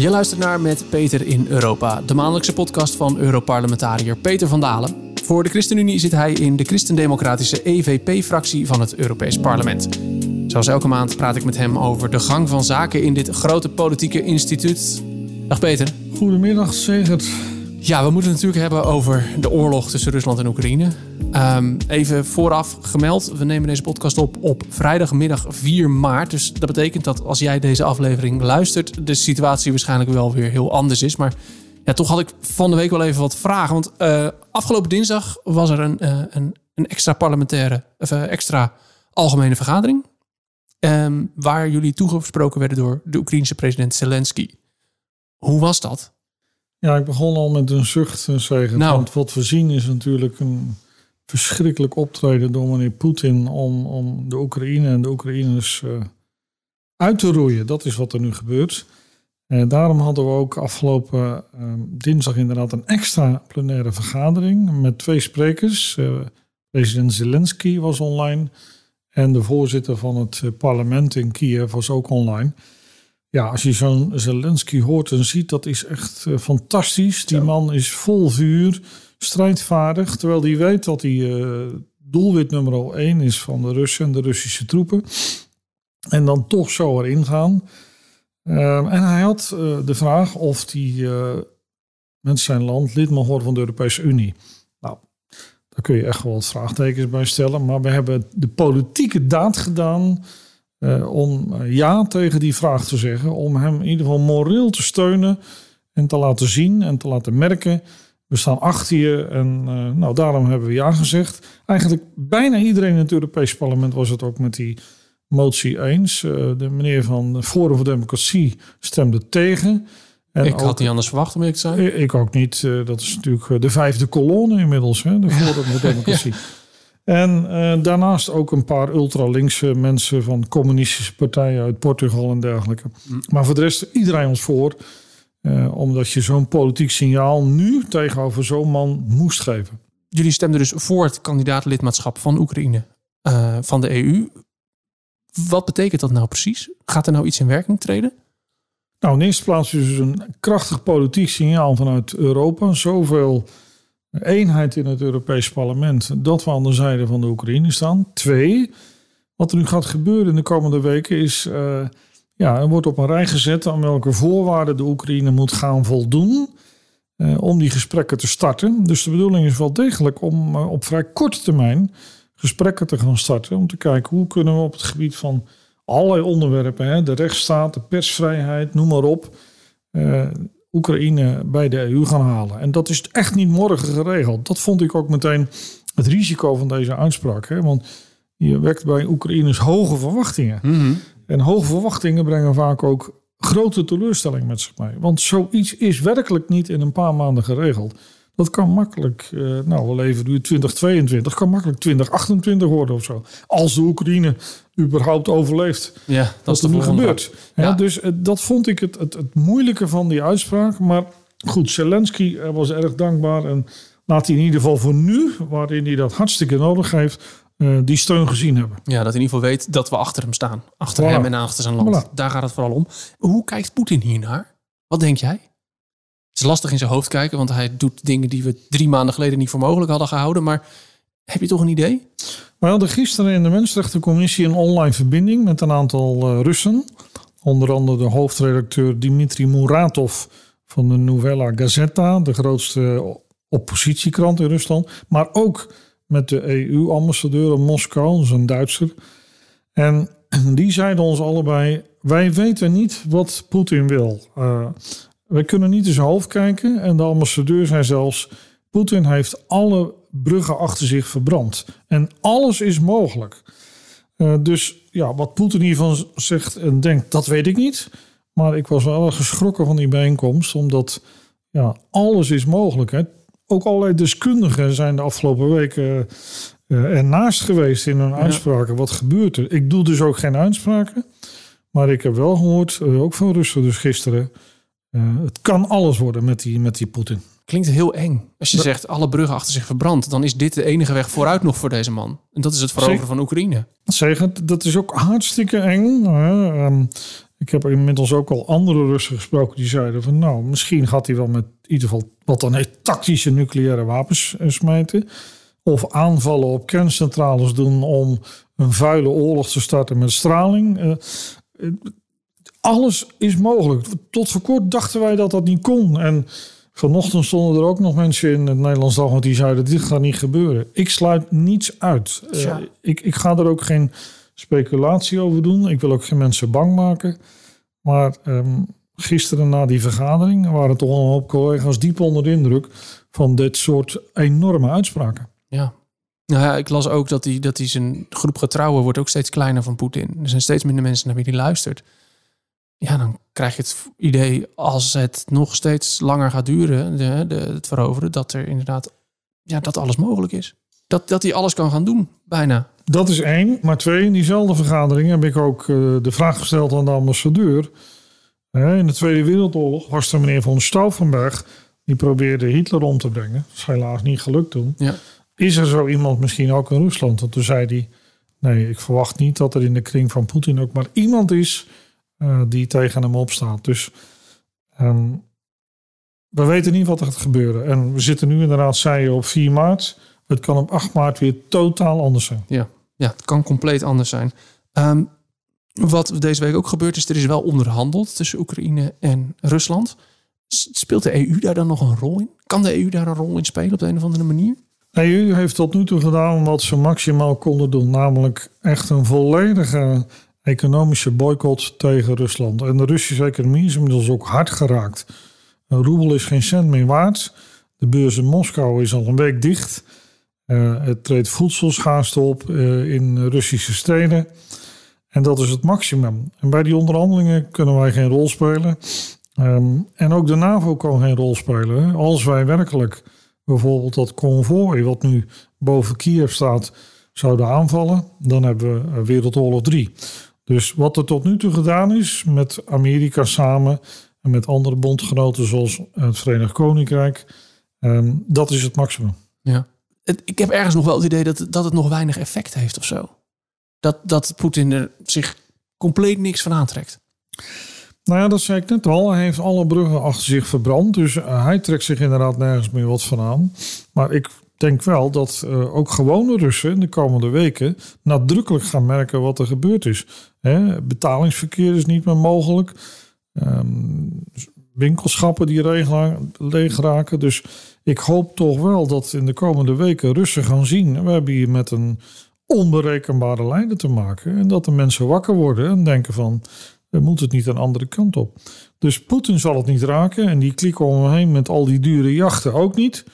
Je luistert naar Met Peter in Europa, de maandelijkse podcast van Europarlementariër Peter van Dalen. Voor de ChristenUnie zit hij in de Christendemocratische EVP-fractie van het Europees Parlement. Zoals elke maand praat ik met hem over de gang van zaken in dit grote politieke instituut. Dag Peter. Goedemiddag, Segert. Ja, we moeten het natuurlijk hebben over de oorlog tussen Rusland en Oekraïne. Um, even vooraf gemeld, we nemen deze podcast op op vrijdagmiddag 4 maart. Dus dat betekent dat als jij deze aflevering luistert, de situatie waarschijnlijk wel weer heel anders is. Maar ja, toch had ik van de week wel even wat vragen. Want uh, afgelopen dinsdag was er een, uh, een, een, extra parlementaire, of uh, extra algemene vergadering. Um, waar jullie toegesproken werden door de Oekraïense president Zelensky. Hoe was dat? Ja, ik begon al met een zucht te zeggen. Nou. Want wat we zien is natuurlijk een verschrikkelijk optreden door meneer Poetin om, om de Oekraïne en de Oekraïners uh, uit te roeien. Dat is wat er nu gebeurt. En daarom hadden we ook afgelopen uh, dinsdag inderdaad een extra plenaire vergadering met twee sprekers. President Zelensky was online en de voorzitter van het parlement in Kiev was ook online. Ja, als je zo'n Zelensky hoort en ziet, dat is echt uh, fantastisch. Die man is vol vuur, strijdvaardig, terwijl hij weet dat hij uh, doelwit nummer 1 is van de Russen en de Russische troepen. En dan toch zo erin gaan. Uh, en hij had uh, de vraag of hij met zijn land lid mag worden van de Europese Unie. Nou, daar kun je echt wel wat vraagtekens bij stellen. Maar we hebben de politieke daad gedaan uh, om uh, ja tegen die vraag te zeggen. Om hem in ieder geval moreel te steunen en te laten zien en te laten merken. We staan achter je en uh, nou, daarom hebben we ja gezegd. Eigenlijk bijna iedereen in het Europees Parlement was het ook met die motie eens. de meneer van Forum voor Democratie stemde tegen. En ik had niet anders verwacht om ik te zijn. Ik ook niet. dat is natuurlijk de vijfde kolonne inmiddels, hè, de Forum voor Democratie. ja. En uh, daarnaast ook een paar ultralinkse mensen van communistische partijen uit Portugal en dergelijke. Mm. Maar voor de rest iedereen ons voor. Uh, omdat je zo'n politiek signaal nu tegenover zo'n man moest geven. Jullie stemden dus voor het kandidaatlidmaatschap van Oekraïne uh, van de EU. Wat betekent dat nou precies? Gaat er nou iets in werking treden? Nou, in eerste plaats is het een krachtig politiek signaal vanuit Europa. Zoveel eenheid in het Europees Parlement dat we aan de zijde van de Oekraïne staan. Twee, wat er nu gaat gebeuren in de komende weken is, uh, ja, er wordt op een rij gezet aan welke voorwaarden de Oekraïne moet gaan voldoen uh, om die gesprekken te starten. Dus de bedoeling is wel degelijk om uh, op vrij korte termijn gesprekken te gaan starten, om te kijken hoe kunnen we op het gebied van allerlei onderwerpen, hè, de rechtsstaat, de persvrijheid, noem maar op, Oekraïne bij de EU gaan halen. En dat is echt niet morgen geregeld. Dat vond ik ook meteen het risico van deze uitspraak. Hè? Want je wekt bij Oekraïners hoge verwachtingen. Mm-hmm. En hoge verwachtingen brengen vaak ook grote teleurstelling met zich mee. Want zoiets is werkelijk niet in een paar maanden geregeld. Dat kan makkelijk, uh, nou we leven nu 2022, kan makkelijk 2028 worden of zo. Als de Oekraïne überhaupt overleeft. Ja, dat is er nu gebeurt. Ja. ja. dus uh, dat vond ik het, het, het, moeilijke van die uitspraak. Maar goed, Zelensky was erg dankbaar. En laat hij in ieder geval voor nu, waarin hij dat hartstikke nodig heeft, uh, die steun gezien hebben. Ja, dat in ieder geval weet dat we achter hem staan. Achter voilà. hem en achter zijn land. Voilà. Daar gaat het vooral om. Hoe kijkt Poetin hiernaar? Wat denk jij? Het is lastig in zijn hoofd kijken, want hij doet dingen die we drie maanden geleden niet voor mogelijk hadden gehouden. Maar heb je toch een idee? We hadden gisteren in de Mensenrechtencommissie een online verbinding met een aantal uh, Russen. Onder andere de hoofdredacteur Dimitri Muratov van de Novella Gazeta, de grootste oppositiekrant in Rusland. Maar ook met de EU-ambassadeur in Moskou, een Duitser. En die zeiden ons allebei: wij weten niet wat Poetin wil. Uh, wij kunnen niet in zijn hoofd kijken. En de ambassadeur zei zelfs: Poetin heeft alle bruggen achter zich verbrand. En alles is mogelijk. Uh, dus ja, wat Poetin hiervan zegt en denkt, dat weet ik niet. Maar ik was wel geschrokken van die bijeenkomst, omdat ja, alles is mogelijk. Hè. Ook allerlei deskundigen zijn de afgelopen weken uh, ernaast geweest in hun uitspraken. Wat gebeurt er? Ik doe dus ook geen uitspraken. Maar ik heb wel gehoord, uh, ook van Russen dus gisteren uh, het kan alles worden met die, met die Poetin. Klinkt heel eng. Als je dat, zegt alle bruggen achter zich verbrand, dan is dit de enige weg vooruit nog voor deze man. En dat is het veroveren van Oekraïne. Zeker, dat is ook hartstikke eng. Uh, um, Ik heb inmiddels ook al andere Russen gesproken die zeiden van nou, misschien gaat hij wel met in ieder geval wat dan heet tactische nucleaire wapens eh, smijten. Of aanvallen op kerncentrales doen om een vuile oorlog te starten met straling. Uh, alles is mogelijk. Tot voor kort dachten wij dat dat niet kon. En vanochtend stonden er ook nog mensen in het Nederlands Dagblad die zeiden: dit gaat niet gebeuren. Ik sluit niets uit. Uh, ik, ik ga er ook geen speculatie over doen. Ik wil ook geen mensen bang maken. Maar um, gisteren na die vergadering waren toch een hoop collega's diep onder de indruk van dit soort enorme uitspraken. Ja. Nou ja, ik las ook dat hij dat die zijn groep getrouwen wordt ook steeds kleiner van Poetin. Er zijn steeds minder mensen naar wie hij luistert. Ja, dan krijg je het idee als het nog steeds langer gaat duren, de, de, het veroveren, dat er inderdaad ja, dat alles mogelijk is. Dat, dat hij alles kan gaan doen, bijna. Dat is één. Maar twee, in diezelfde vergadering heb ik ook uh, de vraag gesteld aan de ambassadeur. Uh, in de Tweede Wereldoorlog was er meneer von Stauffenberg. Die probeerde Hitler om te brengen. Dat is helaas niet gelukt toen. Ja. Is er zo iemand misschien ook in Rusland? Want toen zei hij... Nee, ik verwacht niet dat er in de kring van Poetin ook maar iemand is... Uh, die tegen hem opstaat. Dus um, we weten niet wat er gaat gebeuren. En we zitten nu inderdaad, zei je, op 4 maart... Het kan op 8 maart weer totaal anders zijn. Ja, ja het kan compleet anders zijn. Um, wat deze week ook gebeurd is, er is wel onderhandeld tussen Oekraïne en Rusland. Speelt de EU daar dan nog een rol in? Kan de EU daar een rol in spelen op de een of andere manier? De EU heeft tot nu toe gedaan wat ze maximaal konden doen, namelijk echt een volledige economische boycott tegen Rusland. En de Russische economie is inmiddels ook hard geraakt. Een roebel is geen cent meer waard. De beurs in Moskou is al een week dicht. Uh, het treedt voedselschaarste op uh, in Russische steden. En dat is het maximum. En bij die onderhandelingen kunnen wij geen rol spelen. Um, en ook de NAVO kan geen rol spelen. Als wij werkelijk bijvoorbeeld dat konvooi, wat nu boven Kiev staat, zouden aanvallen, dan hebben we Wereldoorlog 3. Dus wat er tot nu toe gedaan is met Amerika samen en met andere bondgenoten zoals het Verenigd Koninkrijk, um, dat is het maximum. Ja ik heb ergens nog wel het idee dat, dat het nog weinig effect heeft of zo. Dat, dat Poetin er zich compleet niks van aantrekt. Nou ja, dat zei ik net al. Hij heeft alle bruggen achter zich verbrand. Dus uh, hij trekt zich inderdaad nergens meer wat van aan. Maar ik denk wel dat uh, ook gewone Russen in de komende weken nadrukkelijk gaan merken wat er gebeurd is. Hè? Betalingsverkeer is niet meer mogelijk. Um, winkelschappen die leeg raken. Dus ik hoop toch wel dat in de komende weken Russen gaan zien. We hebben hier met een onberekenbare leider te maken. En dat de mensen wakker worden en denken van... we moeten het niet een andere kant op. Dus Poetin zal het niet raken. En die klikken om hem heen met al die dure jachten ook niet.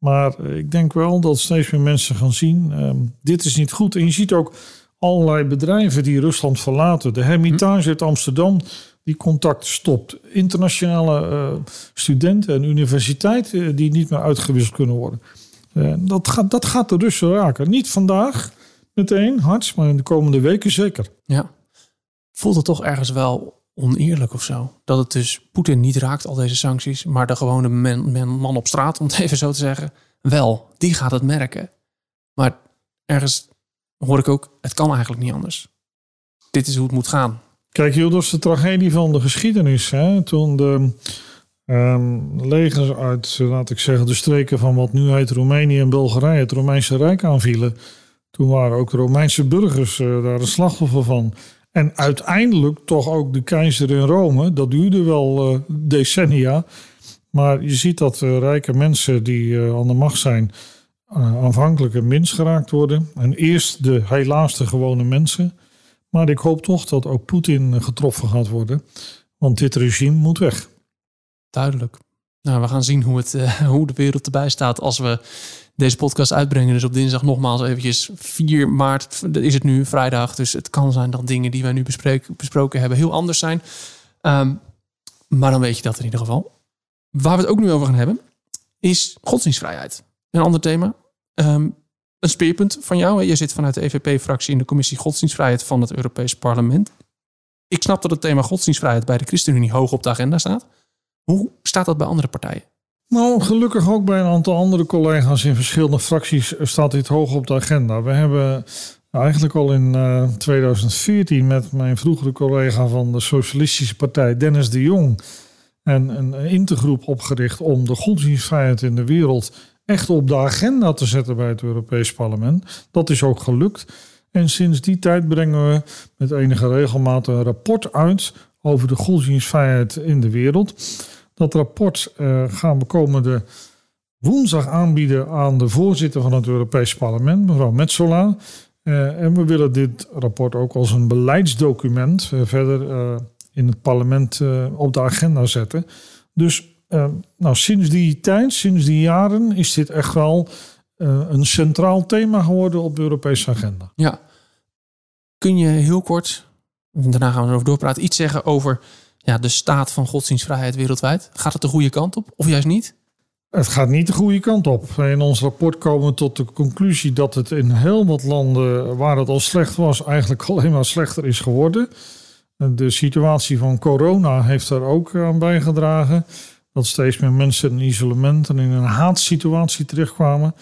Maar ik denk wel dat steeds meer mensen gaan zien... Uh, dit is niet goed. En je ziet ook allerlei bedrijven die Rusland verlaten. De Hermitage uit Amsterdam die contact stopt. Internationale uh, studenten en universiteiten uh, die niet meer uitgewisseld kunnen worden. Dat, gaat, dat gaat de Russen raken. Niet vandaag meteen, hard, maar in de komende weken zeker. Ja. Voelt het toch ergens wel oneerlijk of zo? Dat het dus Poetin niet raakt, al deze sancties, maar de gewone man, op straat, om het even zo te zeggen, wel. Die gaat het merken. Maar ergens hoor ik ook, het kan eigenlijk niet anders. Dit is hoe het moet gaan. Kijk, is de tragedie van de geschiedenis. Hè? Toen de um, legers uit, laat ik zeggen, de streken van wat nu heet Roemenië en Bulgarije, het Romeinse Rijk aanvielen. Toen waren ook Romeinse burgers uh, daar een slachtoffer van. En uiteindelijk toch ook de keizer in Rome. Dat duurde wel uh, decennia. Maar je ziet dat uh, rijke mensen die aan de macht zijn, aanvankelijk een minst geraakt worden. En eerst de helaas de gewone mensen. Maar ik hoop toch dat ook Poetin getroffen gaat worden. Want dit regime moet weg. Duidelijk. Nou, we gaan zien hoe, het, hoe de wereld erbij staat als we deze podcast uitbrengen. Dus op dinsdag nogmaals eventjes 4 maart is het nu, vrijdag. Dus het kan zijn dat dingen die wij nu besproken hebben heel anders zijn. Um, maar dan weet je dat in ieder geval. Waar we het ook nu over gaan hebben, is godsdienstvrijheid. Een ander thema. Um, een speerpunt van jou. Je zit vanuit de EVP-fractie in de commissie Godsdienstvrijheid van het Europees Parlement. Ik snap dat het thema godsdienstvrijheid bij de ChristenUnie hoog op de agenda staat. Hoe staat dat bij andere partijen? Nou, gelukkig ook bij een aantal andere collega's in verschillende fracties staat dit hoog op de agenda. We hebben eigenlijk al in 2014 met mijn vroegere collega van de Socialistische Partij, Dennis de Jong, en een intergroep opgericht om de godsdienstvrijheid in de wereld echt op de agenda te zetten bij het Europees Parlement. Dat is ook gelukt. En sinds die tijd brengen we met enige regelmaat een rapport uit over de godsdienstvrijheid in de wereld. Dat rapport uh, gaan we komende woensdag aanbieden aan de voorzitter van het Europees Parlement, mevrouw Metsola. Uh, en we willen dit rapport ook als een beleidsdocument uh, verder in het parlement op de agenda zetten. Dus nou, sinds die tijd, sinds die jaren, is dit echt wel een centraal thema geworden op de Europese agenda. Ja. Kun je heel kort, daarna gaan we erover doorpraten, iets zeggen over ja, de staat van godsdienstvrijheid wereldwijd? Gaat het de goede kant op of juist niet? Het gaat niet de goede kant op. In ons rapport komen we tot de conclusie dat het in heel wat landen waar het al slecht was, eigenlijk alleen maar slechter is geworden. De situatie van corona heeft daar ook aan bijgedragen. Dat steeds meer mensen in isolement en in een haatsituatie terechtkwamen.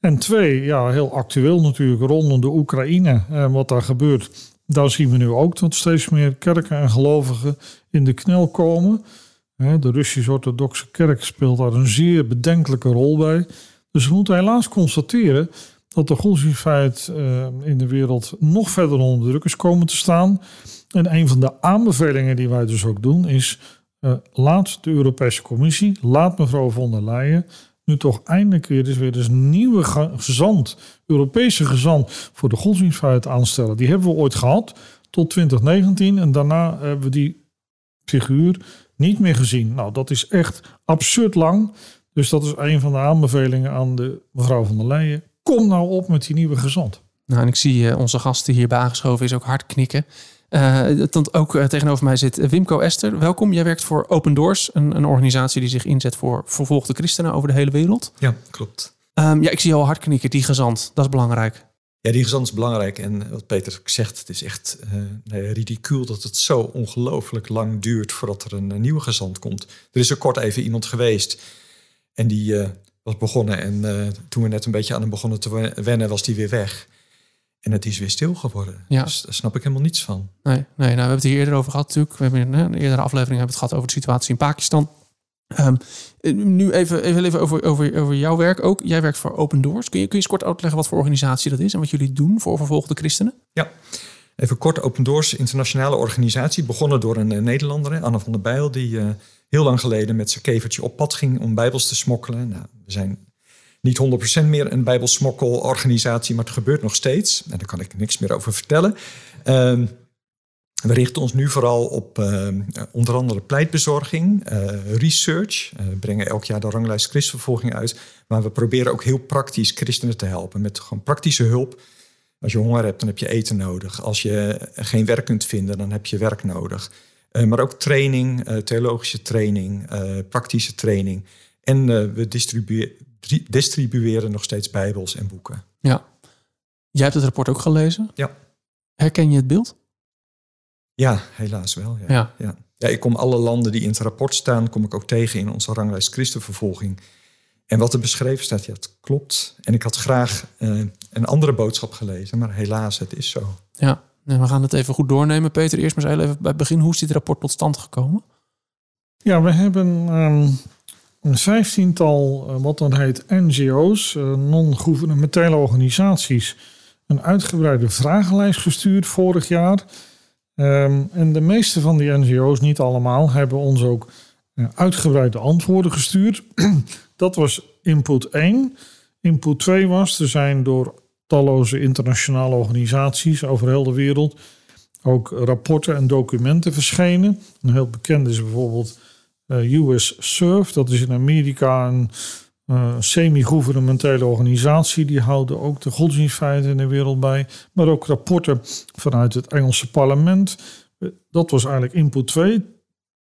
En twee, ja, heel actueel natuurlijk, rondom de Oekraïne en wat daar gebeurt. Daar zien we nu ook dat steeds meer kerken en gelovigen in de knel komen. De Russisch-Orthodoxe kerk speelt daar een zeer bedenkelijke rol bij. Dus we moeten helaas constateren dat de godsdienstvrijheid eh, in de wereld nog verder onder druk is komen te staan. En een van de aanbevelingen die wij dus ook doen is: uh, laat de Europese Commissie, laat mevrouw von der Leyen nu toch eindelijk weer eens weer een nieuwe gezant, Europese gezant voor de godsdienstvrijheid aanstellen. Die hebben we ooit gehad tot 2019 en daarna hebben we die figuur niet meer gezien. Nou, dat is echt absurd lang. Dus dat is een van de aanbevelingen aan de mevrouw van der Leyen. Kom nou op met die nieuwe gezant. Nou, en ik zie uh, onze gast die hierbij aangeschoven is ook hard knikken. Uh, ook uh, tegenover mij zit Wimco Ester. Welkom. Jij werkt voor Open Doors, een, een, organisatie die zich inzet voor vervolgde christenen over de hele wereld. Ja, klopt. Um, ja, ik zie jou hard knikken. Die gezant, dat is belangrijk. Ja, die gezant is belangrijk. En wat Peter zegt, het is echt uh, ridicuul dat het zo ongelooflijk lang duurt voordat er een, nieuwe gezant komt. Er is er kort even iemand geweest en die was begonnen. En toen we net een beetje aan hem begonnen te wennen, was die weer weg. En het is weer stil geworden. Ja. Dus daar snap ik helemaal niets van. Nee, nee nou, we hebben het hier eerder over gehad natuurlijk. We hebben in een eerdere aflevering hebben het gehad over de situatie in Pakistan. Um, nu even, even, even over, over, over jouw werk ook. Jij werkt voor Open Doors. Kun je, kun je eens kort uitleggen wat voor organisatie dat is en wat jullie doen voor vervolgde christenen? Ja, even kort. Open Doors, internationale organisatie, begonnen door een uh, Nederlander, Anne van der Bijl, die uh, heel lang geleden met zijn kevertje op pad ging om bijbels te smokkelen. Nou, we zijn niet 100% meer een bijbelsmokkelorganisatie, maar het gebeurt nog steeds. En daar kan ik niks meer over vertellen. Uh, we richten ons nu vooral op uh, onder andere pleitbezorging, uh, research. Uh, we brengen elk jaar de ranglijst christenvervolging uit. Maar we proberen ook heel praktisch christenen te helpen met gewoon praktische hulp. Als je honger hebt, dan heb je eten nodig. Als je geen werk kunt vinden, dan heb je werk nodig. maar ook training, theologische training, praktische training. En we distribueren distribueren nog steeds bijbels en boeken. Ja. Jij hebt het rapport ook gelezen? Ja. Herken je het beeld? Ja, helaas wel. Ja. ja. ja. ik kom alle landen die in het rapport staan, kom ik ook tegen in onze ranglijst christenvervolging. En wat er beschreven staat, ja, het klopt. En ik had graag uh, een andere boodschap gelezen, maar helaas, het is zo. Ja, en we gaan het even goed doornemen. Peter, eerst maar eens even bij het begin. Hoe is dit rapport tot stand gekomen? Ja, we hebben um, een vijftiental, eh, wat dan heet NGO's, eh, non-gouvernementele organisaties, een uitgebreide vragenlijst gestuurd vorig jaar. Ehm, en de meeste van die NGO's, niet allemaal, hebben ons ook eh, uitgebreide antwoorden gestuurd. Dat was input 1. Input 2 was, er zijn door talloze internationale organisaties over heel de wereld ook rapporten en documenten verschenen. Een heel bekend is bijvoorbeeld US Surf. Dat is in Amerika een uh, semi-gouvernementele organisatie. Die houden ook de godsdienstvrijheid in de wereld bij. Maar ook rapporten vanuit het Engelse parlement. Eh, dat was eigenlijk input 2.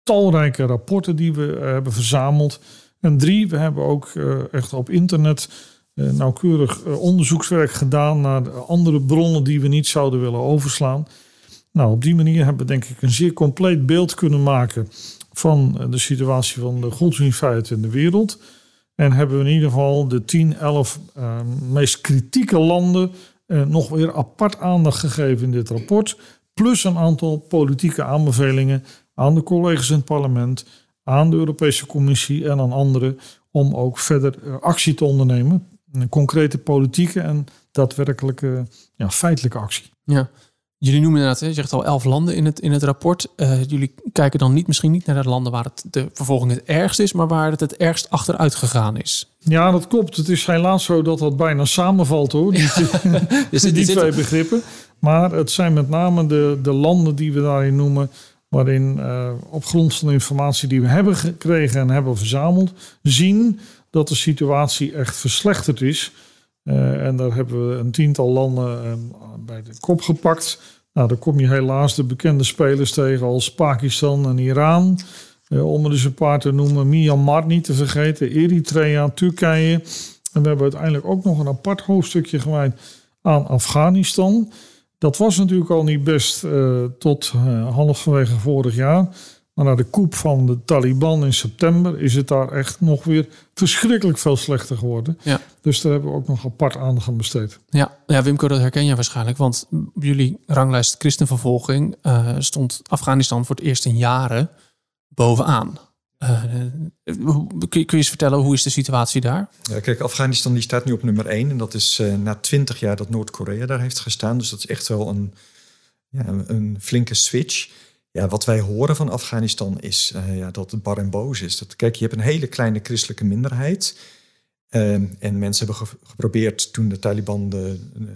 Talrijke rapporten die we hebben verzameld. En drie, we hebben ook echt op internet nauwkeurig onderzoekswerk gedaan naar andere bronnen die we niet zouden willen overslaan. Nou, op die manier hebben we denk ik een zeer compleet beeld kunnen maken van de situatie van de godsdienstvrijheid in de wereld. En hebben we in ieder geval de 10, 11 uh, meest kritieke landen nog weer apart aandacht gegeven in dit rapport. Plus een aantal politieke aanbevelingen aan de collega's in het parlement, aan de Europese Commissie en aan anderen om ook verder actie te ondernemen. Concrete politieke en daadwerkelijke ja, feitelijke actie. Ja, Jullie noemen inderdaad, je zegt al elf landen in het, in het rapport. Uh, jullie kijken dan niet, misschien niet naar de landen waar het de vervolging het ergst is, maar waar het het ergst achteruit gegaan is. Ja, dat klopt. Het is helaas zo dat dat bijna samenvalt hoor, die, dus die twee begrippen. Maar het zijn met name de, de landen die we daarin noemen, waarin uh, op grond van de informatie die we hebben gekregen en hebben verzameld, zien dat de situatie echt verslechterd is. Uh, en daar hebben we een tiental landen uh, bij de kop gepakt. Nou, dan kom je helaas de bekende spelers tegen als Pakistan en Iran. Uh, om er dus een paar te noemen. Myanmar niet te vergeten. Eritrea, Turkije. En we hebben uiteindelijk ook nog een apart hoofdstukje gewijd aan Afghanistan. Dat was natuurlijk al niet best tot halverwege vorig jaar. Maar na de koep van de Taliban in september is het daar echt nog weer verschrikkelijk veel slechter geworden. Ja. Dus daar hebben we ook nog apart aandacht aan besteed. Ja, ja Wimco, dat herken je waarschijnlijk. Want jullie ranglijst christenvervolging uh, stond Afghanistan voor het eerst in jaren bovenaan. Uh, kun, je, kun je eens vertellen, hoe is de situatie daar? Ja, kijk, Afghanistan die staat nu op nummer 1. En dat is uh, na twintig jaar dat Noord-Korea daar heeft gestaan. Dus dat is echt wel een, ja, een flinke switch. Wat wij horen van Afghanistan is uh, ja, dat het bar en boos is. Dat, kijk, je hebt een hele kleine christelijke minderheid. Uh, en mensen hebben geprobeerd toen de Taliban de, uh,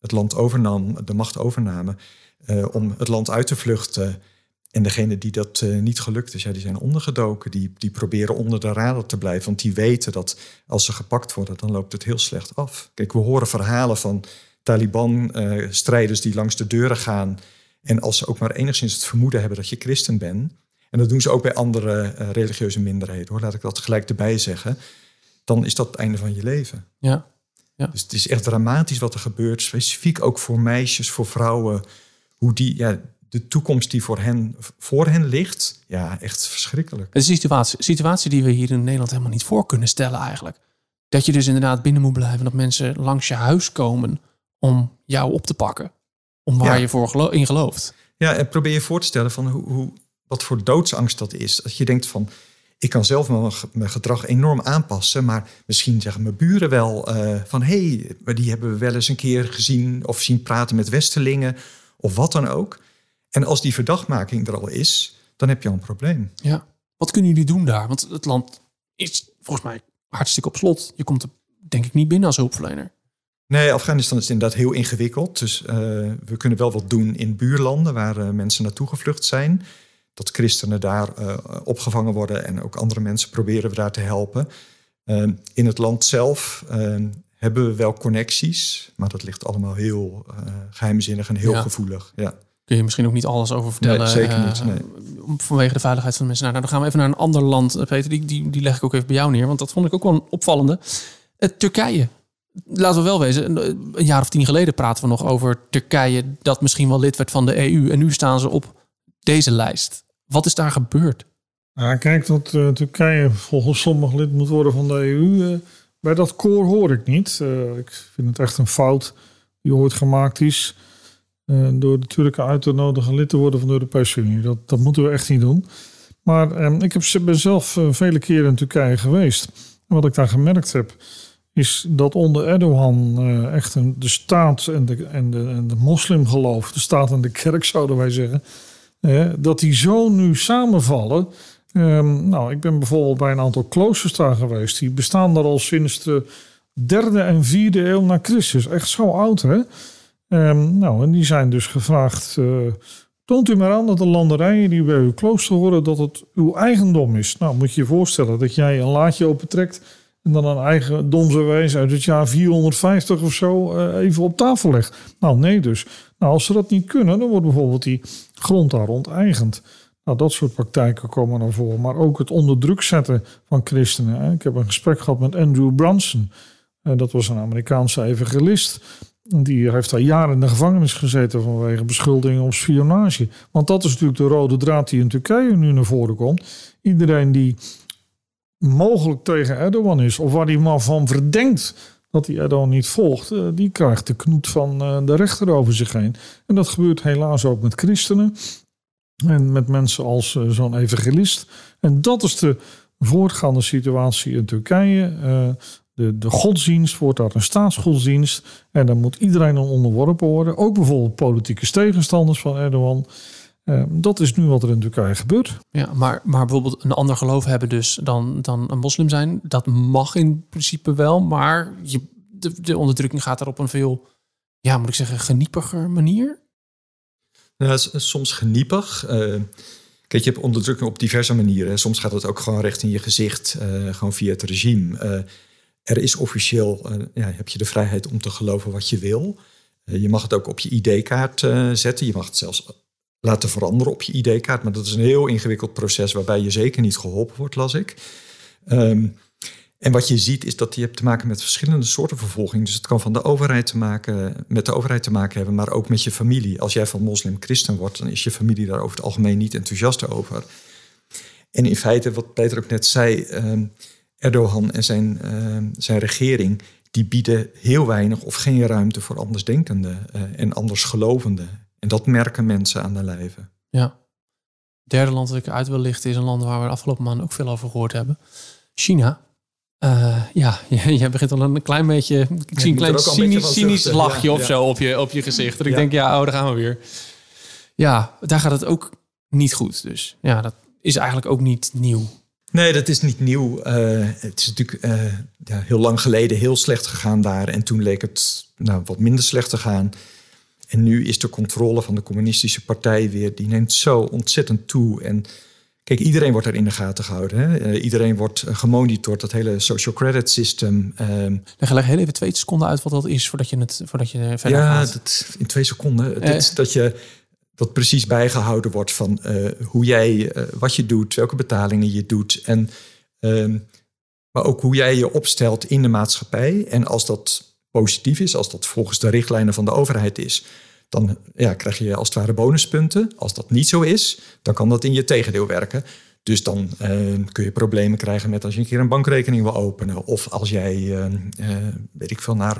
het land overnam, de macht overnamen, uh, om het land uit te vluchten. En degene die dat niet gelukt is, ja, die zijn ondergedoken. Die, die proberen onder de radar te blijven. Want die weten dat als ze gepakt worden, dan loopt het heel slecht af. Kijk, we horen verhalen van Taliban-strijders die langs de deuren gaan en als ze ook maar enigszins het vermoeden hebben dat je christen bent, en dat doen ze ook bij andere uh, religieuze minderheden, hoor, laat ik dat gelijk erbij zeggen, dan is dat het einde van je leven. Ja. ja. Dus het is echt dramatisch wat er gebeurt, specifiek ook voor meisjes, voor vrouwen, hoe die, ja, de toekomst die voor hen, voor hen ligt, ja, echt verschrikkelijk. Het is een situatie, situatie die we hier in Nederland helemaal niet voor kunnen stellen eigenlijk. Dat je dus inderdaad binnen moet blijven, dat mensen langs je huis komen om jou op te pakken om waar je voor in gelooft. Ja, en probeer je voor te stellen van hoe, hoe, wat voor doodsangst dat is. Dat je denkt van, ik kan zelf mijn gedrag enorm aanpassen, maar misschien zeggen mijn buren wel uh, van, hé, hey, die hebben we wel eens een keer gezien of zien praten met Westelingen of wat dan ook. En als die verdachtmaking er al is, dan heb je al een probleem. Ja, wat kunnen jullie doen daar? Want het land is volgens mij hartstikke op slot. Je komt er denk ik niet binnen als hulpverlener. Nee, Afghanistan is inderdaad heel ingewikkeld. Dus uh, we kunnen wel wat doen in buurlanden waar uh, mensen naartoe gevlucht zijn. Dat christenen daar uh, opgevangen worden en ook andere mensen proberen we daar te helpen. in het land zelf hebben we wel connecties, maar dat ligt allemaal heel geheimzinnig en heel gevoelig. Ja. Kun je misschien ook niet alles over vertellen? Nee, zeker niet. Nee. Vanwege de veiligheid van de mensen. Nou, dan gaan we even naar een ander land. Peter, die, die, die leg ik ook even bij jou neer, want dat vond ik ook wel een opvallende. Turkije laten we wel wezen, een jaar of tien geleden praten we nog over Turkije dat misschien wel lid werd van de EU. En nu staan ze op deze lijst. Wat is daar gebeurd? Ja, kijk, dat uh, Turkije volgens sommigen lid moet worden van de EU. Eh, bij dat koor hoor ik niet. Uh, ik vind het echt een fout die ooit gemaakt is. door de Turken uit te nodigen lid te worden van de Europese Unie. Dat, dat moeten we echt niet doen. Maar ehm, ik heb, ben zelf vele keren in Turkije geweest. En wat ik daar gemerkt heb is dat onder Erdogan uh, echt een, de staat en de, en, de, en de moslimgeloof, de staat en de kerk zouden wij zeggen, dat die zo nu samenvallen. Um, nou, ik ben bijvoorbeeld bij een aantal kloosters daar geweest. Die bestaan daar al sinds de derde en vierde eeuw na Christus. Echt zo oud, hè? Um, nou, en die zijn dus gevraagd... Uh, toont u maar aan dat de landerijen die bij uw klooster horen... dat het uw eigendom is. Nou, moet je je voorstellen dat jij een laadje opentrekt en dan een eigen domse uit het jaar 450 of zo uh, even op tafel legt. Nou, nee dus. Nou, als ze dat niet kunnen, dan wordt bijvoorbeeld die grond daar onteigend. Nou, dat soort praktijken komen naar voren. Maar ook het onder druk zetten van christenen. Hè. Ik heb een gesprek gehad met Andrew Brunson. Uh, dat was een Amerikaanse evangelist. Die heeft daar jaren in de gevangenis gezeten vanwege beschuldigingen op spionage. Want dat is natuurlijk de rode draad die in Turkije nu naar voren komt. Iedereen die mogelijk tegen Erdogan is, of waar hij maar van verdenkt dat die Erdogan niet volgt, eh, die krijgt de knoet van eh, de rechter over zich heen. En dat gebeurt helaas ook met christenen en met mensen als eh, zo'n evangelist. En dat is de voortgaande situatie in Turkije. de, de godsdienst wordt daar een staatsgodsdienst. En dan moet iedereen dan onderworpen worden. Ook bijvoorbeeld politieke tegenstanders van Erdogan. Dat is nu wat er in Turkije gebeurt. Ja, maar, maar bijvoorbeeld een ander geloof hebben dus dan, dan een moslim zijn, dat mag in principe wel, maar je de, de onderdrukking gaat daar op een veel, ja, moet ik zeggen, geniepiger manier? Nou, soms geniepig. Uh, kijk, je hebt onderdrukking op diverse manieren. Soms gaat het ook gewoon recht in je gezicht, uh, gewoon via het regime. Uh, er is officieel, ja, heb je de vrijheid om te geloven wat je wil. je mag het ook op je ID-kaart zetten. Je mag het zelfs laten veranderen op je ID-kaart. Maar dat is een heel ingewikkeld proces waarbij je zeker niet geholpen wordt, las ik. Um, en wat je ziet is dat je hebt te maken met verschillende soorten vervolging. Dus het kan van de overheid te maken, met de overheid te maken hebben, maar ook met je familie. Als jij van moslim-christen wordt, dan is je familie daar over het algemeen niet enthousiast over. En in feite, wat Peter ook net zei, eh, Erdogan en zijn, uh, zijn regering, die bieden heel weinig of geen ruimte voor andersdenkenden uh, en andersgelovenden. En dat merken mensen aan de lijve. Ja. derde land dat ik uit wil lichten is een land waar we de afgelopen maanden ook veel over gehoord hebben. China. Uh, ja, jij begint al een klein beetje. Ik zie een klein cynisch, cynisch lachje of zo op je, op je gezicht. Dat ik denk, ja, oh, daar gaan we weer. Ja, daar gaat het ook niet goed. Dus ja, dat is eigenlijk ook niet nieuw. Nee, dat is niet nieuw. Uh, het is natuurlijk uh, ja, heel lang geleden heel slecht gegaan daar. En toen leek het nou, wat minder slecht te gaan. En nu is de controle van de communistische partij weer, die neemt zo ontzettend toe. En Kijk, iedereen wordt er in de gaten gehouden. Hè? Eh, iedereen wordt eh, gemonitord, dat hele social credit system. Um, leg heel even twee seconden uit wat dat is voordat je het voordat je verder ja, gaat. Dat, in twee seconden. Uh, dat je dat precies bijgehouden wordt van hoe jij, wat je doet, welke betalingen je doet. En, ehm, maar ook hoe jij je opstelt in de maatschappij. En als dat positief is, als dat volgens de richtlijnen van de overheid is, dan ja, krijg je als het ware bonuspunten. Als dat niet zo is, dan kan dat in je tegendeel werken. Dus dan uh, kun je problemen krijgen met als je een keer een bankrekening wil openen. Of als jij, uh, uh, weet ik veel, naar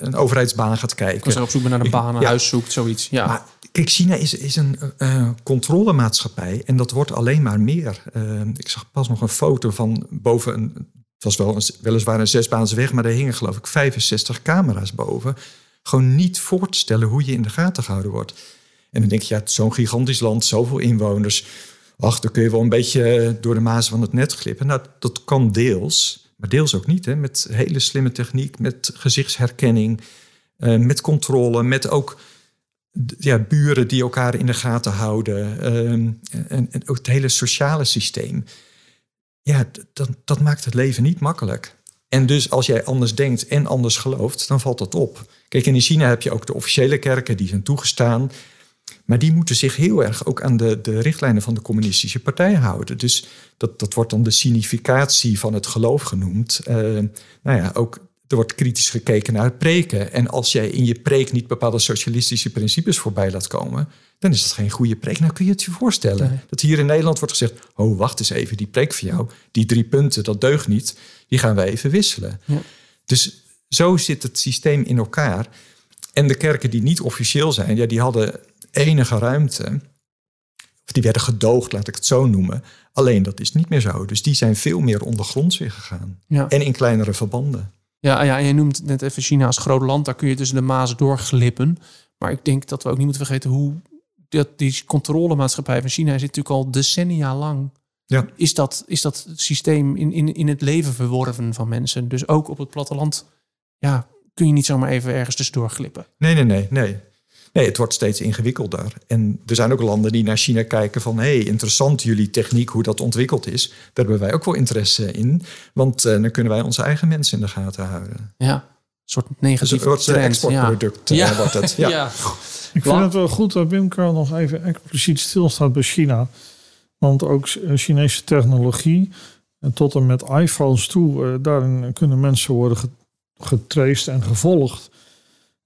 een overheidsbaan gaat kijken. Als je op zoek bent naar een baan, een ja. huis zoekt, zoiets. Ja. Maar kijk, China is, is een controlemaatschappij en dat wordt alleen maar meer. ik zag pas nog een foto van boven een... Was wel een, weliswaar een zesbaans weg, maar er hingen geloof ik 65 camera's boven gewoon niet voor te stellen hoe je in de gaten gehouden wordt. En dan denk je, ja, zo'n gigantisch land, zoveel inwoners. Ach, dan kun je wel een beetje door de mazen van het net glippen. Nou, dat kan deels, maar deels ook niet. Hè? Met hele slimme techniek, met gezichtsherkenning, uh, met controle, met ook ja, buren die elkaar in de gaten houden. En, en, ook het hele sociale systeem. Ja, dat, dat maakt het leven niet makkelijk. En dus als jij anders denkt en anders gelooft, dan valt dat op. Kijk, in China heb je ook de officiële kerken, die zijn toegestaan. Maar die moeten zich heel erg ook aan de, de richtlijnen van de communistische partij houden. Dus dat, dat wordt dan de significatie van het geloof genoemd. Uh, nou ja, ook er wordt kritisch gekeken naar het preken. En als jij in je preek niet bepaalde socialistische principes voorbij laat komen, dan is dat geen goede preek. Nou kun je het je voorstellen. Dat hier in Nederland wordt gezegd: Oh, wacht eens even, die preek van jou, die drie punten, dat deugt niet. Die gaan wij even wisselen. Ja. Dus zo zit het systeem in elkaar. En de kerken die niet officieel zijn, ja, die hadden enige ruimte. Of die werden gedoogd, laat ik het zo noemen. Alleen dat is niet meer zo. Dus die zijn veel meer ondergronds weer gegaan. Ja. En in kleinere verbanden. Ja, ja, en je noemt net even China als groot land. Daar kun je tussen de mazen doorglippen. Maar ik denk dat we ook niet moeten vergeten hoe dat die controlemaatschappij van China zit natuurlijk al decennia lang. Ja. Is, dat, is dat systeem in, in, in het leven verworven van mensen? Dus ook op het platteland ja, kun je niet zomaar even ergens tussendoor glippen. Nee, nee, nee, nee. Nee, het wordt steeds ingewikkelder. En er zijn ook landen die naar China kijken van... hé, hey, interessant jullie techniek, hoe dat ontwikkeld is. Daar hebben wij ook wel interesse in. Want uh, dan kunnen wij onze eigen mensen in de gaten houden. Ja, een soort negatieve dus een soort exportproduct ja. Uh, wordt het. Ja. ja. Ik vind het wel goed dat Wimco nog even expliciet stilstaat bij China. Want ook Chinese technologie, en tot en met iPhones toe... Uh, daarin kunnen mensen worden getraced en gevolgd.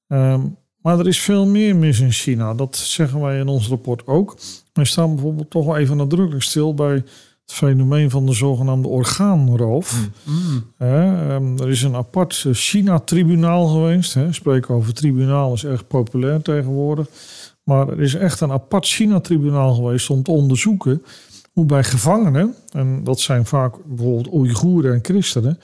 Um, maar er is veel meer mis in China. Dat zeggen wij in ons rapport ook. Wij staan bijvoorbeeld toch wel even nadrukkelijk stil bij het fenomeen van de zogenaamde orgaanroof. Mm. Ehm, er is een apart China-tribunaal geweest. Hè. Spreken over tribunaal is erg populair tegenwoordig. Maar er is echt een apart China-tribunaal geweest om te onderzoeken hoe bij gevangenen, en dat zijn vaak bijvoorbeeld Oeigoeren en christenen,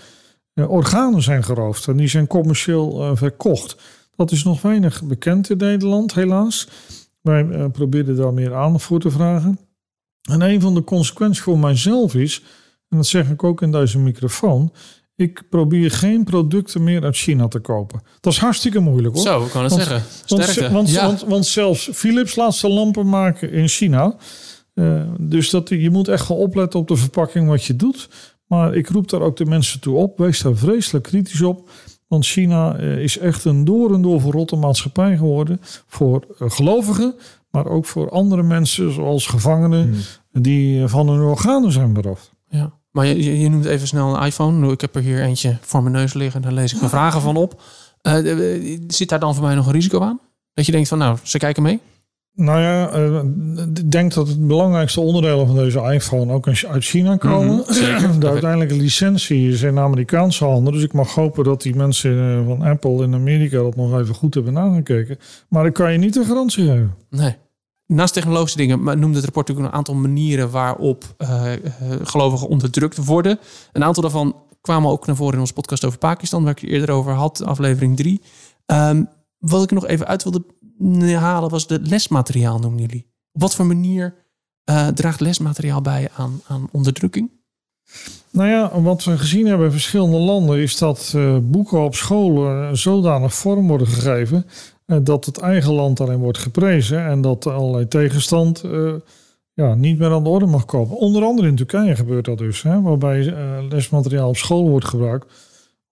eh, organen zijn geroofd en die zijn commercieel eh, verkocht. Dat is nog weinig bekend in Nederland, helaas. Wij uh, proberen daar meer aandacht voor te vragen. En een van de consequenties voor mijzelf is, en dat zeg ik ook in deze microfoon, ik probeer geen producten meer uit China te kopen. Dat is hartstikke moeilijk hoor. Zo, ik kan het zeggen. Want, want, want, want, zelfs Philips laat ze lampen maken in China. Uh, dus dat, je moet echt gaan opletten op de verpakking wat je doet. Maar ik roep daar ook de mensen toe op. Wees daar vreselijk kritisch op. Want China uh, is echt een door en door verrotte maatschappij geworden. Voor uh, gelovigen, maar ook voor andere mensen, zoals gevangenen, hmm. die van hun organen zijn beroofd. Ja. Maar je, je, noemt even snel een iPhone. Ik heb er hier eentje voor mijn neus liggen. Daar lees ik mijn vragen van op. Uh, zit daar dan voor mij nog een risico aan? Dat je denkt van nou, ze kijken mee? Nou ja, uh, ik denk dat het belangrijkste onderdelen van deze iPhone ook uit China komen. Mm -hmm, de uiteindelijke licentie is in Amerikaanse handen. Dus ik mag hopen dat die mensen van Apple in Amerika dat nog even goed hebben nagekeken. Maar ik kan je niet een garantie geven. Nee. Naast technologische dingen noemde het rapport natuurlijk een aantal manieren waarop uh, gelovigen onderdrukt worden. Een aantal daarvan kwamen ook naar voren in onze podcast over Pakistan, waar ik het eerder over had, aflevering 3. Um, ehm, wat ik nog even uit wilde halen was de lesmateriaal, noemen jullie. Op wat voor manier uh, draagt lesmateriaal bij aan, aan onderdrukking? Nou ja, wat we gezien hebben in verschillende landen is dat uh, boeken op scholen zodanig vorm worden gegeven uh, dat het eigen land daarin wordt geprezen en dat allerlei tegenstand ja, niet meer aan de orde mag komen. Onder andere in Turkije gebeurt dat dus, hè, waarbij lesmateriaal op school wordt gebruikt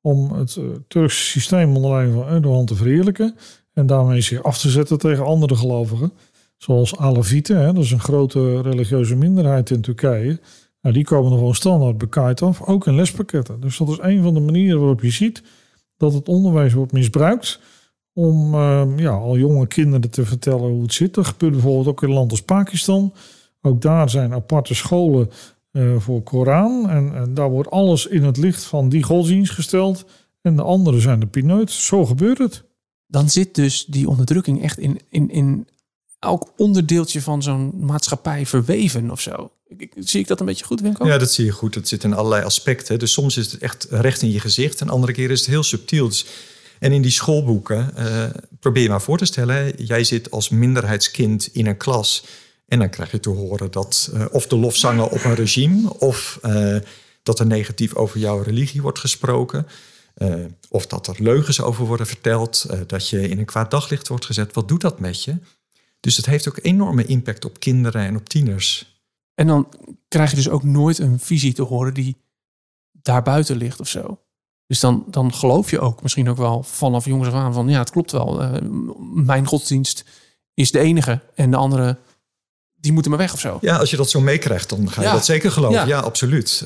om het Turkse systeem onder leiding van te verheerlijken en daarmee zich af te zetten tegen andere gelovigen. Zoals Alevieten, hè, dat is een grote religieuze minderheid in Turkije. Nou, die komen er gewoon standaard bekaaid af, ook in lespakketten. Dus dat is een van de manieren waarop je ziet dat het onderwijs wordt misbruikt om uh, ja, al jonge kinderen te vertellen hoe het zit. Dat gebeurt bijvoorbeeld ook in een land als Pakistan. Ook daar zijn aparte scholen uh, voor Koran. En, en, daar wordt alles in het licht van die godsdienst gesteld. En de andere zijn de pineut. Zo gebeurt het dan zit dus die onderdrukking echt in, in, in elk onderdeeltje van zo'n maatschappij verweven of zo. Zie ik dat een beetje goed, Winko? Ja, dat zie je goed. Het zit in allerlei aspecten. Dus soms is het echt recht in je gezicht. En andere keer is het heel subtiel. Dus, en in die schoolboeken, uh, probeer je maar voor te stellen... jij zit als minderheidskind in een klas... en dan krijg je te horen dat uh, of de lofzangen op een regime... of uh, dat er negatief over jouw religie wordt gesproken... Uh, of dat er leugens over worden verteld, uh, dat je in een kwaad daglicht wordt gezet. Wat doet dat met je? Dus het heeft ook enorme impact op kinderen en op tieners. En dan krijg je dus ook nooit een visie te horen die daar buiten ligt of zo. Dus dan, dan geloof je ook misschien ook wel vanaf jongens af aan van ja, het klopt wel. Uh, mijn godsdienst is de enige en de andere die moeten maar weg of zo. Ja, als je dat zo meekrijgt, dan ga je dat zeker geloven. Ja, ja absoluut.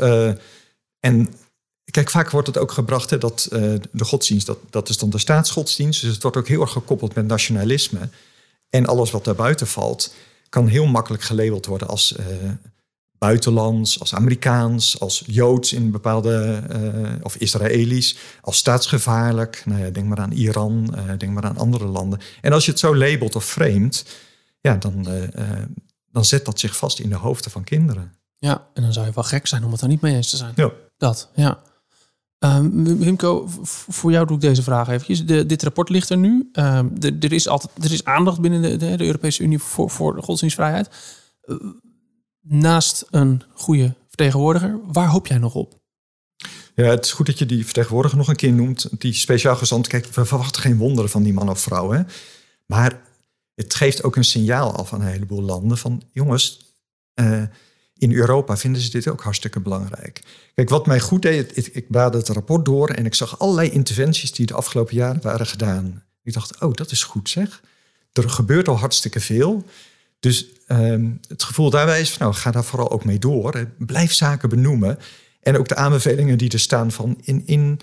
en Kijk, vaak wordt het ook gebracht hè, dat uh, de godsdienst, dat, dat is dan de staatsgodsdienst. Dus het wordt ook heel erg gekoppeld met nationalisme. En alles wat daarbuiten valt, kan heel makkelijk gelabeld worden als uh, buitenlands, als Amerikaans, als Joods in bepaalde, uh, of Israëlisch, als staatsgevaarlijk. Nou ja, denk maar aan Iran, denk maar aan andere landen. En als je het zo labelt of framet, ja, dan, dan zet dat zich vast in de hoofden van kinderen. Ja, en dan zou je wel gek zijn om het er niet mee eens te zijn. Ja. Dat, ja. Um, Wimco, voor jou doe ik deze vraag eventjes. De, dit rapport ligt er nu. De, er, is altijd, er is aandacht binnen de, de, Europese Unie voor, voor godsdienstvrijheid. Uh, naast een goede vertegenwoordiger, waar hoop jij nog op? Ja, het is goed dat je die vertegenwoordiger nog een keer noemt. Die speciaal gezant, kijk, we verwachten geen wonderen van die man of vrouw. Hè? Maar het geeft ook een signaal af aan een heleboel landen van... jongens, uh, in Europa vinden ze dit ook hartstikke belangrijk. Kijk, wat mij goed deed, ik, ik het rapport door en ik zag allerlei interventies die de afgelopen jaren waren gedaan. Ik dacht, oh, dat is goed zeg. Er gebeurt al hartstikke veel. Dus ehm, het gevoel daarbij is van, nou, ga daar vooral ook mee door. Blijf zaken benoemen. En ook de aanbevelingen die er staan van in, in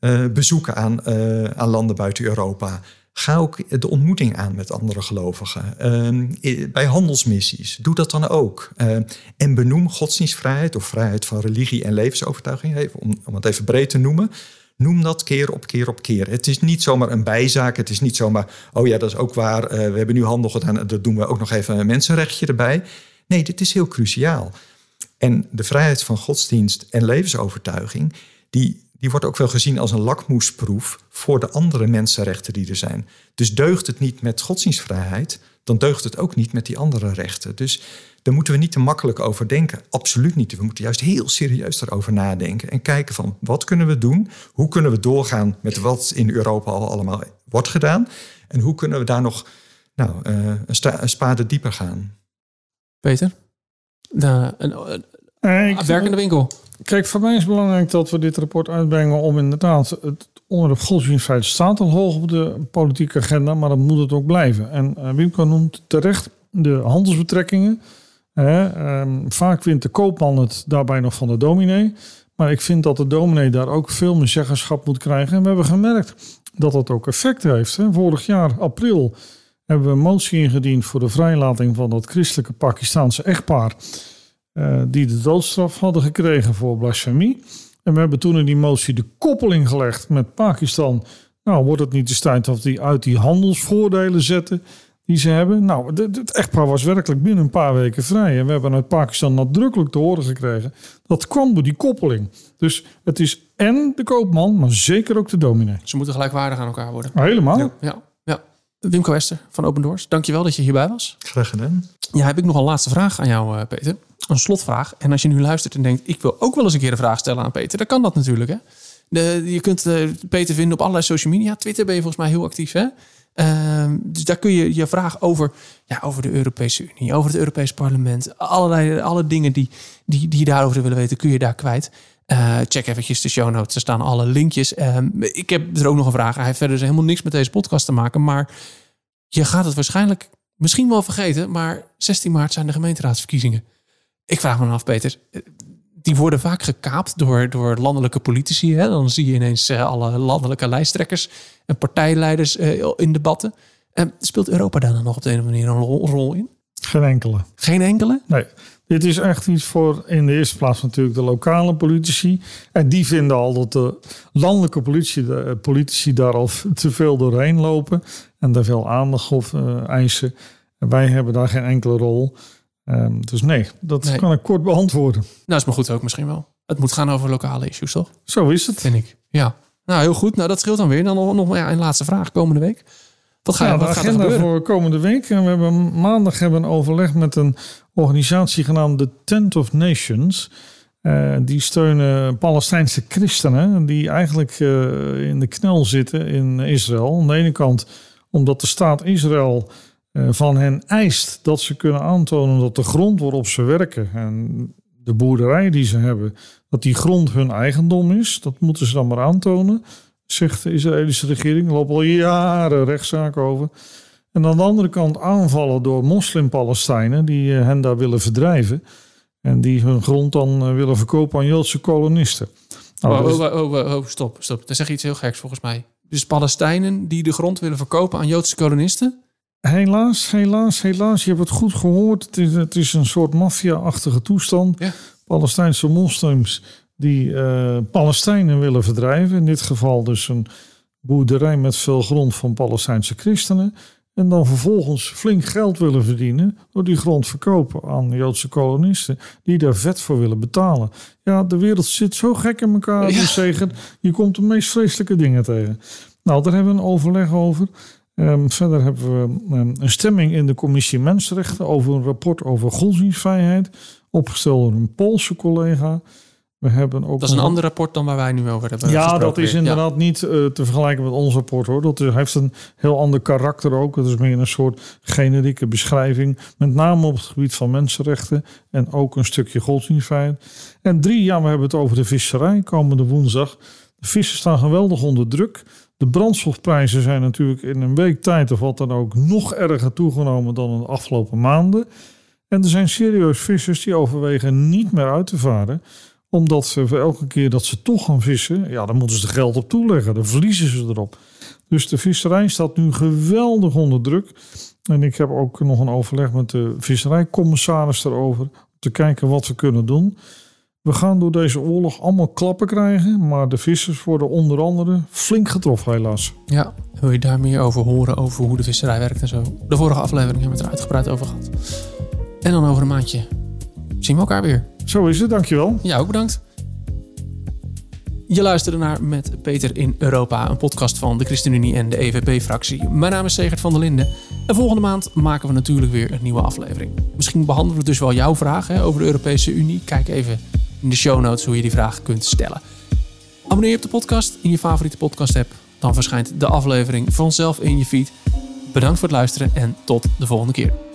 uh, bezoeken aan, uh, aan landen buiten Europa. Ga ook de ontmoeting aan met andere gelovigen. Ehm, bij handelsmissies, doe dat dan ook. Ehm, en benoem godsdienstvrijheid of vrijheid van religie en levensovertuiging, om, om het even breed te noemen. Noem dat keer op keer op keer. Het is niet zomaar een bijzaak. Het is niet zomaar, oh ja, dat is ook waar. Uh, we hebben nu handel gedaan. Dat doen we ook nog even een mensenrechtje erbij. Nee, dit is heel cruciaal. En de vrijheid van godsdienst en levensovertuiging, die die wordt ook wel gezien als een lakmoesproef voor de andere mensenrechten die er zijn. Dus deugt het niet met godsdienstvrijheid, dan deugt het ook niet met die andere rechten. Dus daar moeten we niet te makkelijk over denken. Absoluut niet. We moeten juist heel serieus erover nadenken en kijken van wat kunnen we doen? Hoe kunnen we doorgaan met wat in Europa al allemaal wordt gedaan? En hoe kunnen we daar nog nou, uh, een, spade dieper gaan? Peter? De, een, een, werkende winkel. Kijk, voor mij is het belangrijk dat we dit rapport uitbrengen om inderdaad het onderwerp godsdienstvrijheid staat al hoog op de politieke agenda, maar dat moet het ook blijven. En uh, Wimco noemt terecht de handelsbetrekkingen. Ehm, vaak wint de koopman het daarbij nog van de dominee. Maar ik vind dat de dominee daar ook veel meer zeggenschap moet krijgen. En we hebben gemerkt dat dat ook effect heeft. Vorig jaar, april, hebben we een motie ingediend voor de vrijlating van dat christelijke Pakistaanse echtpaar. Eh, die de doodstraf hadden gekregen voor blasfemie. En we hebben toen in die motie de koppeling gelegd met Pakistan. Nou, wordt het niet de tijd dat die uit die handelsvoordelen zetten die ze hebben? Nou, het echtpaar was werkelijk binnen een paar weken vrij. En we hebben uit Pakistan nadrukkelijk te horen gekregen. Dat kwam door die koppeling. Dus het is en de koopman, maar zeker ook de dominee. Ze moeten gelijkwaardig aan elkaar worden. helemaal. Ja. Wimco Wester van Open Doors, dankjewel dat je hierbij was. Graag gedaan. Ja, heb ik nog een laatste vraag aan jou, eh, Peter een slotvraag. En als je nu luistert en denkt, ik wil ook wel eens een keer een vraag stellen aan Peter, dan kan dat natuurlijk. Hè? De, je kunt uh, Peter vinden op allerlei social media. Twitter ben je volgens mij heel actief. Hè? Uh, dus daar kun je je vraag over, ja, over de Europese Unie, over het Europees Parlement, allerlei alle dingen die, die, die je daarover willen weten, kun je daar kwijt. Uh, check eventjes de show notes, er staan alle linkjes. Ehm, ik heb er ook nog een vraag. Hij heeft verder dus helemaal niks met deze podcast te maken, maar je gaat het waarschijnlijk misschien wel vergeten, maar 16 maart zijn de gemeenteraadsverkiezingen. Ik vraag me af, Peter. Die worden vaak gekaapt door, door landelijke politici. Hè? Dan zie je ineens uh, alle landelijke lijsttrekkers en partijleiders in debatten. Uh, speelt Europa daar dan nog op de een of manier een rol, in? Geen enkele. Geen enkele? Nee. Dit is echt iets voor in de eerste plaats natuurlijk de lokale politici. En die vinden al dat de landelijke politici, de politici daar al te veel doorheen lopen. En daar veel aandacht op eisen. En wij hebben daar geen enkele rol. Um, dus nee, dat kan ik kort beantwoorden. Nou, is maar goed ook misschien wel. Het moet gaan over lokale issues, toch? Zo is het. Vind ik. Ja. Nou, heel goed. Nou, dat scheelt dan weer. Dan nog, nog ja, een laatste vraag komende week. Wat, ga, ja, wat gaat er gebeuren? voor komende week. En we hebben maandag hebben een overleg met een organisatie genaamd de Tent of Nations. Uh, die steunen Palestijnse christenen die eigenlijk uh, in de knel zitten in Israël. Aan de ene kant omdat de staat Israël eh, van hen eist dat ze kunnen aantonen dat de grond waarop ze werken en de boerderij die ze hebben, dat die grond hun eigendom is. Dat moeten ze dan maar aantonen, zegt de Israëlische regering. Er lopen al jaren rechtszaken over. En aan de andere kant aanvallen door moslim-Palestijnen die eh, hen daar willen verdrijven. En die hun grond dan eh, willen verkopen aan Joodse kolonisten. Nou, oh, oh, oh, oh, stop, stop. Dan zeg je iets heel geks volgens mij. Dus Palestijnen die de grond willen verkopen aan Joodse kolonisten? Helaas, helaas, helaas. Je hebt het goed gehoord. Het is, het is een soort maffia-achtige toestand. Ja. Palestijnse moslims die uh, Palestijnen willen verdrijven. In dit geval dus een boerderij met veel grond van Palestijnse christenen. En dan vervolgens flink geld willen verdienen door die grond verkopen aan Joodse kolonisten die daar vet voor willen betalen. Ja, de wereld zit zo gek in elkaar, ja. dus zeggen, je komt de meest vreselijke dingen tegen. Nou, daar hebben we een overleg over. Um, verder hebben we um, een stemming in de commissie Mensenrechten over een rapport over godsdienstvrijheid, opgesteld door een Poolse collega. We hebben ook dat is een, ander rapport dan waar wij nu over hebben. Ja, dat is inderdaad niet uh, te vergelijken met ons rapport hoor. Dat heeft een heel ander karakter ook. Het is meer een soort generieke beschrijving. Met name op het gebied van mensenrechten. En ook een stukje godsdienstvrijheid. En drie, ja, we hebben het over de visserij komende woensdag. De vissen staan geweldig onder druk. De brandstofprijzen zijn natuurlijk in een week tijd of wat dan ook nog erger toegenomen dan in de afgelopen maanden. En er zijn serieus vissers die overwegen niet meer uit te varen, Omdat ze elke keer dat ze toch gaan vissen, ja, dan moeten ze er geld op toeleggen. Dan verliezen ze erop. Dus de visserij staat nu geweldig onder druk. En ik heb ook nog een overleg met de visserijcommissaris erover. Om te kijken wat we kunnen doen. We gaan door deze oorlog allemaal klappen krijgen. Maar de vissers worden onder andere flink getroffen helaas. Ja, wil je daar meer over horen? Over hoe de visserij werkt en zo? De vorige aflevering hebben we het er uitgebreid over gehad. En dan over een maandje zien we elkaar weer. Zo is het, dankjewel. Ja, ook bedankt. Je luisterde naar Met Peter in Europa, een podcast van de ChristenUnie en de EVP-fractie. Mijn naam is Segert van der Linden en volgende maand maken we natuurlijk weer een nieuwe aflevering. Misschien behandelen we dus wel jouw vragen over de Europese Unie. Kijk even in de show notes hoe je die vraag kunt stellen. Abonneer je op de podcast in je favoriete podcast-app. Dan verschijnt de aflevering vanzelf in je feed. Bedankt voor het luisteren en tot de volgende keer.